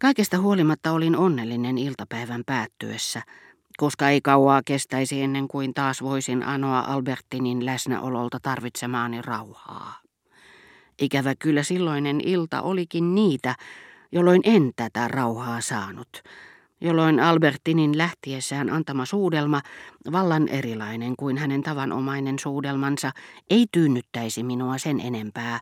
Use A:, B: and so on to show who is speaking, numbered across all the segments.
A: Kaikesta huolimatta olin onnellinen iltapäivän päättyessä, koska ei kauaa kestäisi ennen kuin taas voisin anoa Albertinin läsnäololta tarvitsemaani rauhaa. Ikävä kyllä silloinen ilta olikin niitä, jolloin en tätä rauhaa saanut, jolloin Albertinin lähtiessään antama suudelma, vallan erilainen kuin hänen tavanomainen suudelmansa, ei tyynnyttäisi minua sen enempää,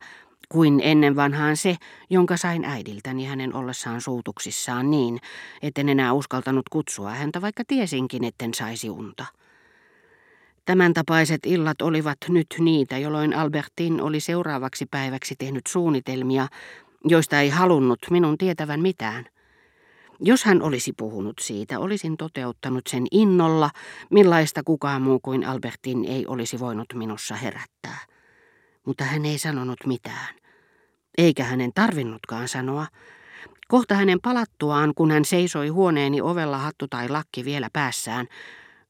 A: kuin ennen vanhaan se, jonka sain äidiltäni hänen ollessaan suutuksissaan niin, etten enää uskaltanut kutsua häntä, vaikka tiesinkin, etten saisi unta. Tämän tapaiset illat olivat nyt niitä, jolloin Albertin oli seuraavaksi päiväksi tehnyt suunnitelmia, joista ei halunnut minun tietävän mitään. Jos hän olisi puhunut siitä, olisin toteuttanut sen innolla, millaista kukaan muu kuin Albertin ei olisi voinut minussa herättää. Mutta hän ei sanonut mitään. Eikä hänen tarvinnutkaan sanoa. Kohta hänen palattuaan, kun hän seisoi huoneeni ovella hattu tai lakki vielä päässään,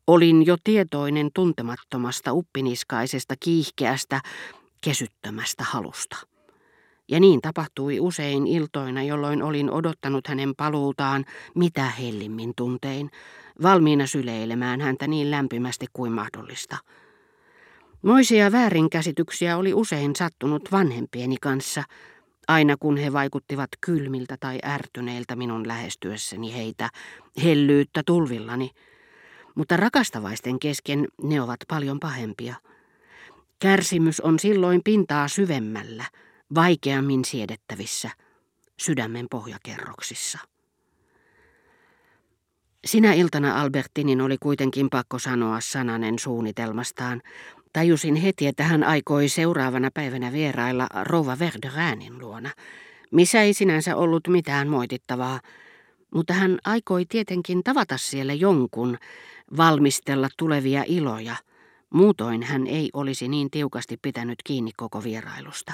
A: olin jo tietoinen tuntemattomasta uppiniskaisesta kiihkeästä, kesyttömästä halusta. Ja niin tapahtui usein iltoina, jolloin olin odottanut hänen paluutaan mitä hellimmin tuntein, valmiina syleilemään häntä niin lämpimästi kuin mahdollista. Moisia väärinkäsityksiä oli usein sattunut vanhempieni kanssa, aina kun he vaikuttivat kylmiltä tai ärtyneiltä minun lähestyessäni heitä, hellyyttä tulvillani. Mutta rakastavaisten kesken ne ovat paljon pahempia. Kärsimys on silloin pintaa syvemmällä – vaikeammin siedettävissä sydämen pohjakerroksissa. Sinä iltana Albertinin oli kuitenkin pakko sanoa sananen suunnitelmastaan. Tajusin heti, että hän aikoi seuraavana päivänä vierailla Rova Verderäänin luona, missä ei sinänsä ollut mitään moitittavaa, mutta hän aikoi tietenkin tavata siellä jonkun, valmistella tulevia iloja. Muutoin hän ei olisi niin tiukasti pitänyt kiinni koko vierailusta.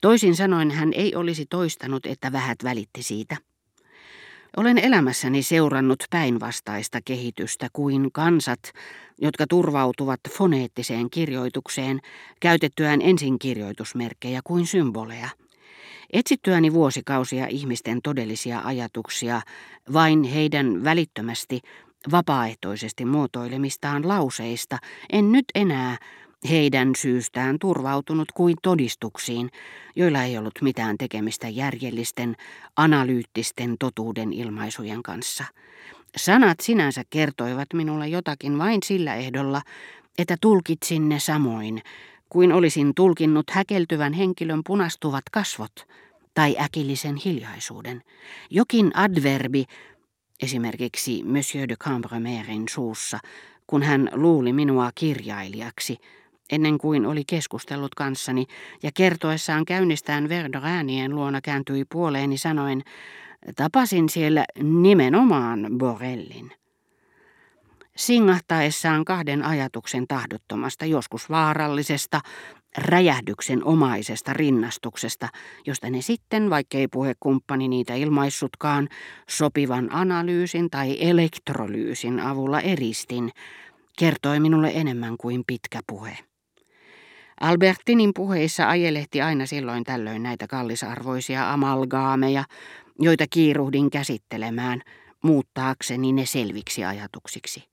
A: Toisin sanoen hän ei olisi toistanut, että vähät välitti siitä. Olen elämässäni seurannut päinvastaista kehitystä kuin kansat, jotka turvautuvat foneettiseen kirjoitukseen käytettyään ensin kirjoitusmerkkejä kuin symboleja. Etsittyäni vuosikausia ihmisten todellisia ajatuksia vain heidän välittömästi vapaaehtoisesti muotoilemistaan lauseista, en nyt enää heidän syystään turvautunut kuin todistuksiin, joilla ei ollut mitään tekemistä järjellisten, analyyttisten totuuden ilmaisujen kanssa. Sanat sinänsä kertoivat minulle jotakin vain sillä ehdolla, että tulkitsin ne samoin, kuin olisin tulkinnut häkeltyvän henkilön punastuvat kasvot tai äkillisen hiljaisuuden. Jokin adverbi, esimerkiksi Monsieur de Cambremerin suussa, kun hän luuli minua kirjailijaksi, ennen kuin oli keskustellut kanssani, ja kertoessaan käynnistään Verdoräänien luona kääntyi puoleeni sanoen, tapasin siellä nimenomaan Borellin. Singahtaessaan kahden ajatuksen tahdottomasta, joskus vaarallisesta, räjähdyksen omaisesta rinnastuksesta, josta ne sitten, vaikkei puhekumppani niitä ilmaissutkaan, sopivan analyysin tai elektrolyysin avulla eristin, kertoi minulle enemmän kuin pitkä puhe. Albertinin puheissa ajelehti aina silloin tällöin näitä kallisarvoisia amalgaameja, joita kiiruhdin käsittelemään, muuttaakseni ne selviksi ajatuksiksi.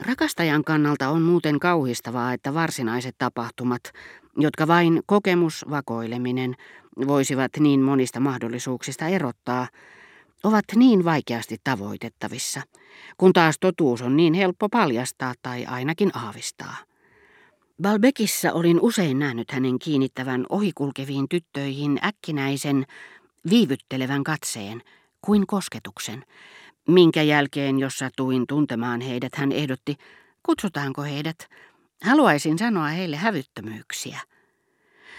A: Rakastajan kannalta on muuten kauhistavaa, että varsinaiset tapahtumat, jotka vain kokemusvakoileminen voisivat niin monista mahdollisuuksista erottaa, ovat niin vaikeasti tavoitettavissa, kun taas totuus on niin helppo paljastaa tai ainakin aavistaa. Balbekissa olin usein nähnyt hänen kiinnittävän ohikulkeviin tyttöihin äkkinäisen, viivyttelevän katseen, kuin kosketuksen, minkä jälkeen, jos satuin tuntemaan heidät, hän ehdotti, kutsutaanko heidät, haluaisin sanoa heille hävyttömyyksiä.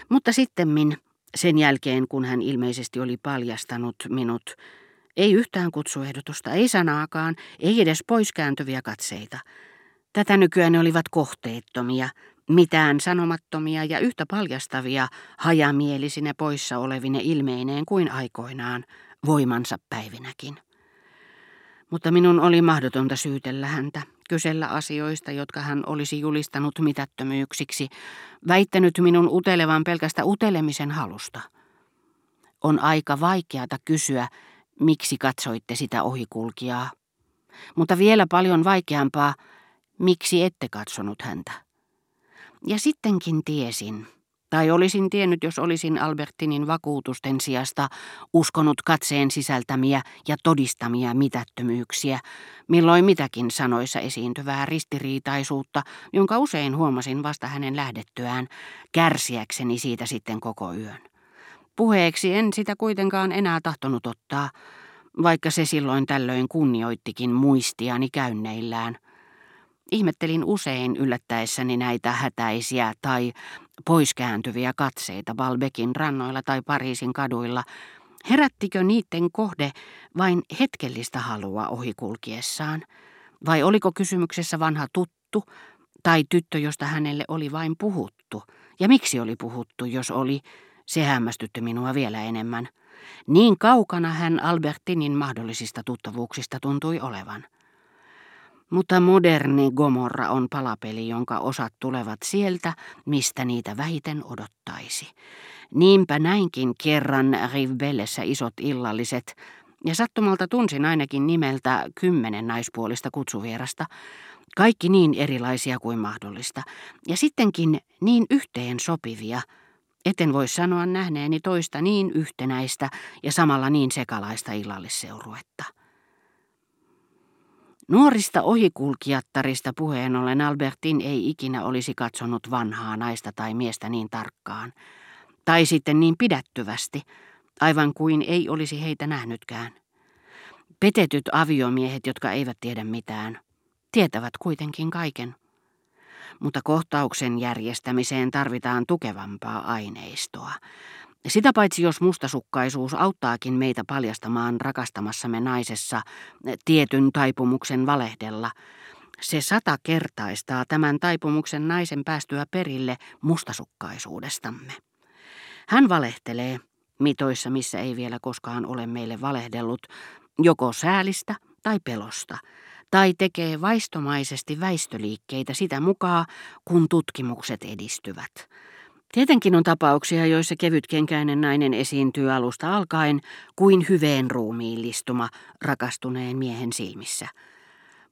A: Mutta sittemmin, sen jälkeen kun hän ilmeisesti oli paljastanut minut, ei yhtään kutsuehdotusta, ei sanaakaan, ei edes poiskääntyviä katseita. Tätä nykyään ne olivat kohteettomia, mitään sanomattomia ja yhtä paljastavia hajamielisinä poissa olevine ilmeineen kuin aikoinaan, voimansa päivinäkin. Mutta minun oli mahdotonta syytellä häntä, kysellä asioista, jotka hän olisi julistanut mitättömyyksiksi, väittänyt minun utelevan pelkästä utelemisen halusta. On aika vaikeata kysyä, miksi katsoitte sitä ohikulkijaa. Mutta vielä paljon vaikeampaa, miksi ette katsonut häntä. Ja sittenkin tiesin, tai olisin tiennyt, jos olisin Albertinin vakuutusten sijasta uskonut katseen sisältämiä ja todistamia mitättömyyksiä, milloin mitäkin sanoissa esiintyvää ristiriitaisuutta, jonka usein huomasin vasta hänen lähdettyään, kärsiäkseni siitä sitten koko yön. Puheeksi en sitä kuitenkaan enää tahtonut ottaa, vaikka se silloin tällöin kunnioittikin muistiani käynneillään – Ihmettelin usein yllättäessäni näitä hätäisiä tai poiskääntyviä katseita Balbekin rannoilla tai Pariisin kaduilla. Herättikö niiden kohde vain hetkellistä halua ohikulkiessaan? Vai oliko kysymyksessä vanha tuttu tai tyttö, josta hänelle oli vain puhuttu? Ja miksi oli puhuttu, jos oli? Se hämmästytti minua vielä enemmän. Niin kaukana hän Albertinin mahdollisista tuttavuuksista tuntui olevan. Mutta moderni Gomorra on palapeli, jonka osat tulevat sieltä, mistä niitä vähiten odottaisi. Niinpä näinkin kerran Rivbellessä isot illalliset, ja sattumalta tunsin ainakin nimeltä kymmenen naispuolista kutsuvierasta, kaikki niin erilaisia kuin mahdollista, ja sittenkin niin yhteen sopivia, etten voi sanoa nähneeni toista niin yhtenäistä ja samalla niin sekalaista illallisseuruetta. Nuorista ohikulkijattarista puheen ollen Albertin ei ikinä olisi katsonut vanhaa naista tai miestä niin tarkkaan. Tai sitten niin pidättyvästi, aivan kuin ei olisi heitä nähnytkään. Petetyt aviomiehet, jotka eivät tiedä mitään, tietävät kuitenkin kaiken. Mutta kohtauksen järjestämiseen tarvitaan tukevampaa aineistoa. Sitä paitsi jos mustasukkaisuus auttaakin meitä paljastamaan rakastamassamme naisessa tietyn taipumuksen valehdella, se sata kertaistaa tämän taipumuksen naisen päästyä perille mustasukkaisuudestamme. Hän valehtelee, mitoissa missä ei vielä koskaan ole meille valehdellut, joko säälistä tai pelosta, tai tekee vaistomaisesti väistöliikkeitä sitä mukaan, kun tutkimukset edistyvät. Tietenkin on tapauksia, joissa kevytkenkäinen nainen esiintyy alusta alkaen kuin hyveen ruumiillistuma rakastuneen miehen silmissä.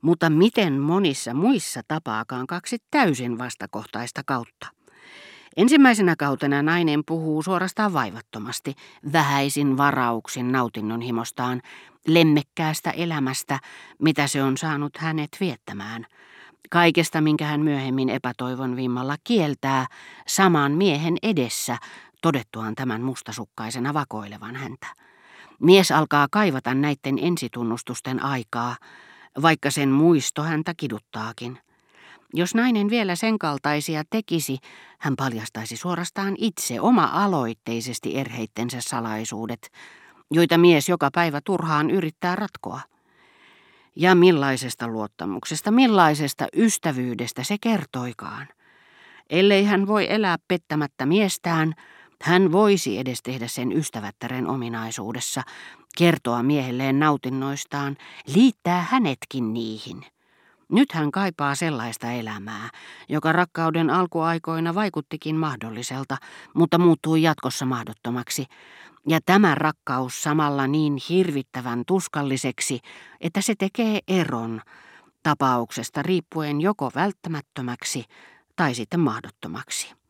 A: Mutta miten monissa muissa tapaakaan kaksi täysin vastakohtaista kautta? Ensimmäisenä kautena nainen puhuu suorastaan vaivattomasti, vähäisin varauksin nautinnon himostaan, lemmekkäästä elämästä, mitä se on saanut hänet viettämään – Kaikesta, minkä hän myöhemmin epätoivon vimmalla kieltää, saman miehen edessä, todettuaan tämän mustasukkaisena vakoilevan häntä. Mies alkaa kaivata näiden ensitunnustusten aikaa, vaikka sen muisto häntä kiduttaakin. Jos nainen vielä sen kaltaisia tekisi, hän paljastaisi suorastaan itse oma-aloitteisesti erheittensä salaisuudet, joita mies joka päivä turhaan yrittää ratkoa. Ja millaisesta luottamuksesta, millaisesta ystävyydestä se kertoikaan. Ellei hän voi elää pettämättä miestään, hän voisi edes tehdä sen ystävättären ominaisuudessa, kertoa miehelleen nautinnoistaan, liittää hänetkin niihin. Nyt hän kaipaa sellaista elämää, joka rakkauden alkuaikoina vaikuttikin mahdolliselta, mutta muuttui jatkossa mahdottomaksi, ja tämä rakkaus samalla niin hirvittävän tuskalliseksi, että se tekee eron tapauksesta riippuen joko välttämättömäksi tai sitten mahdottomaksi.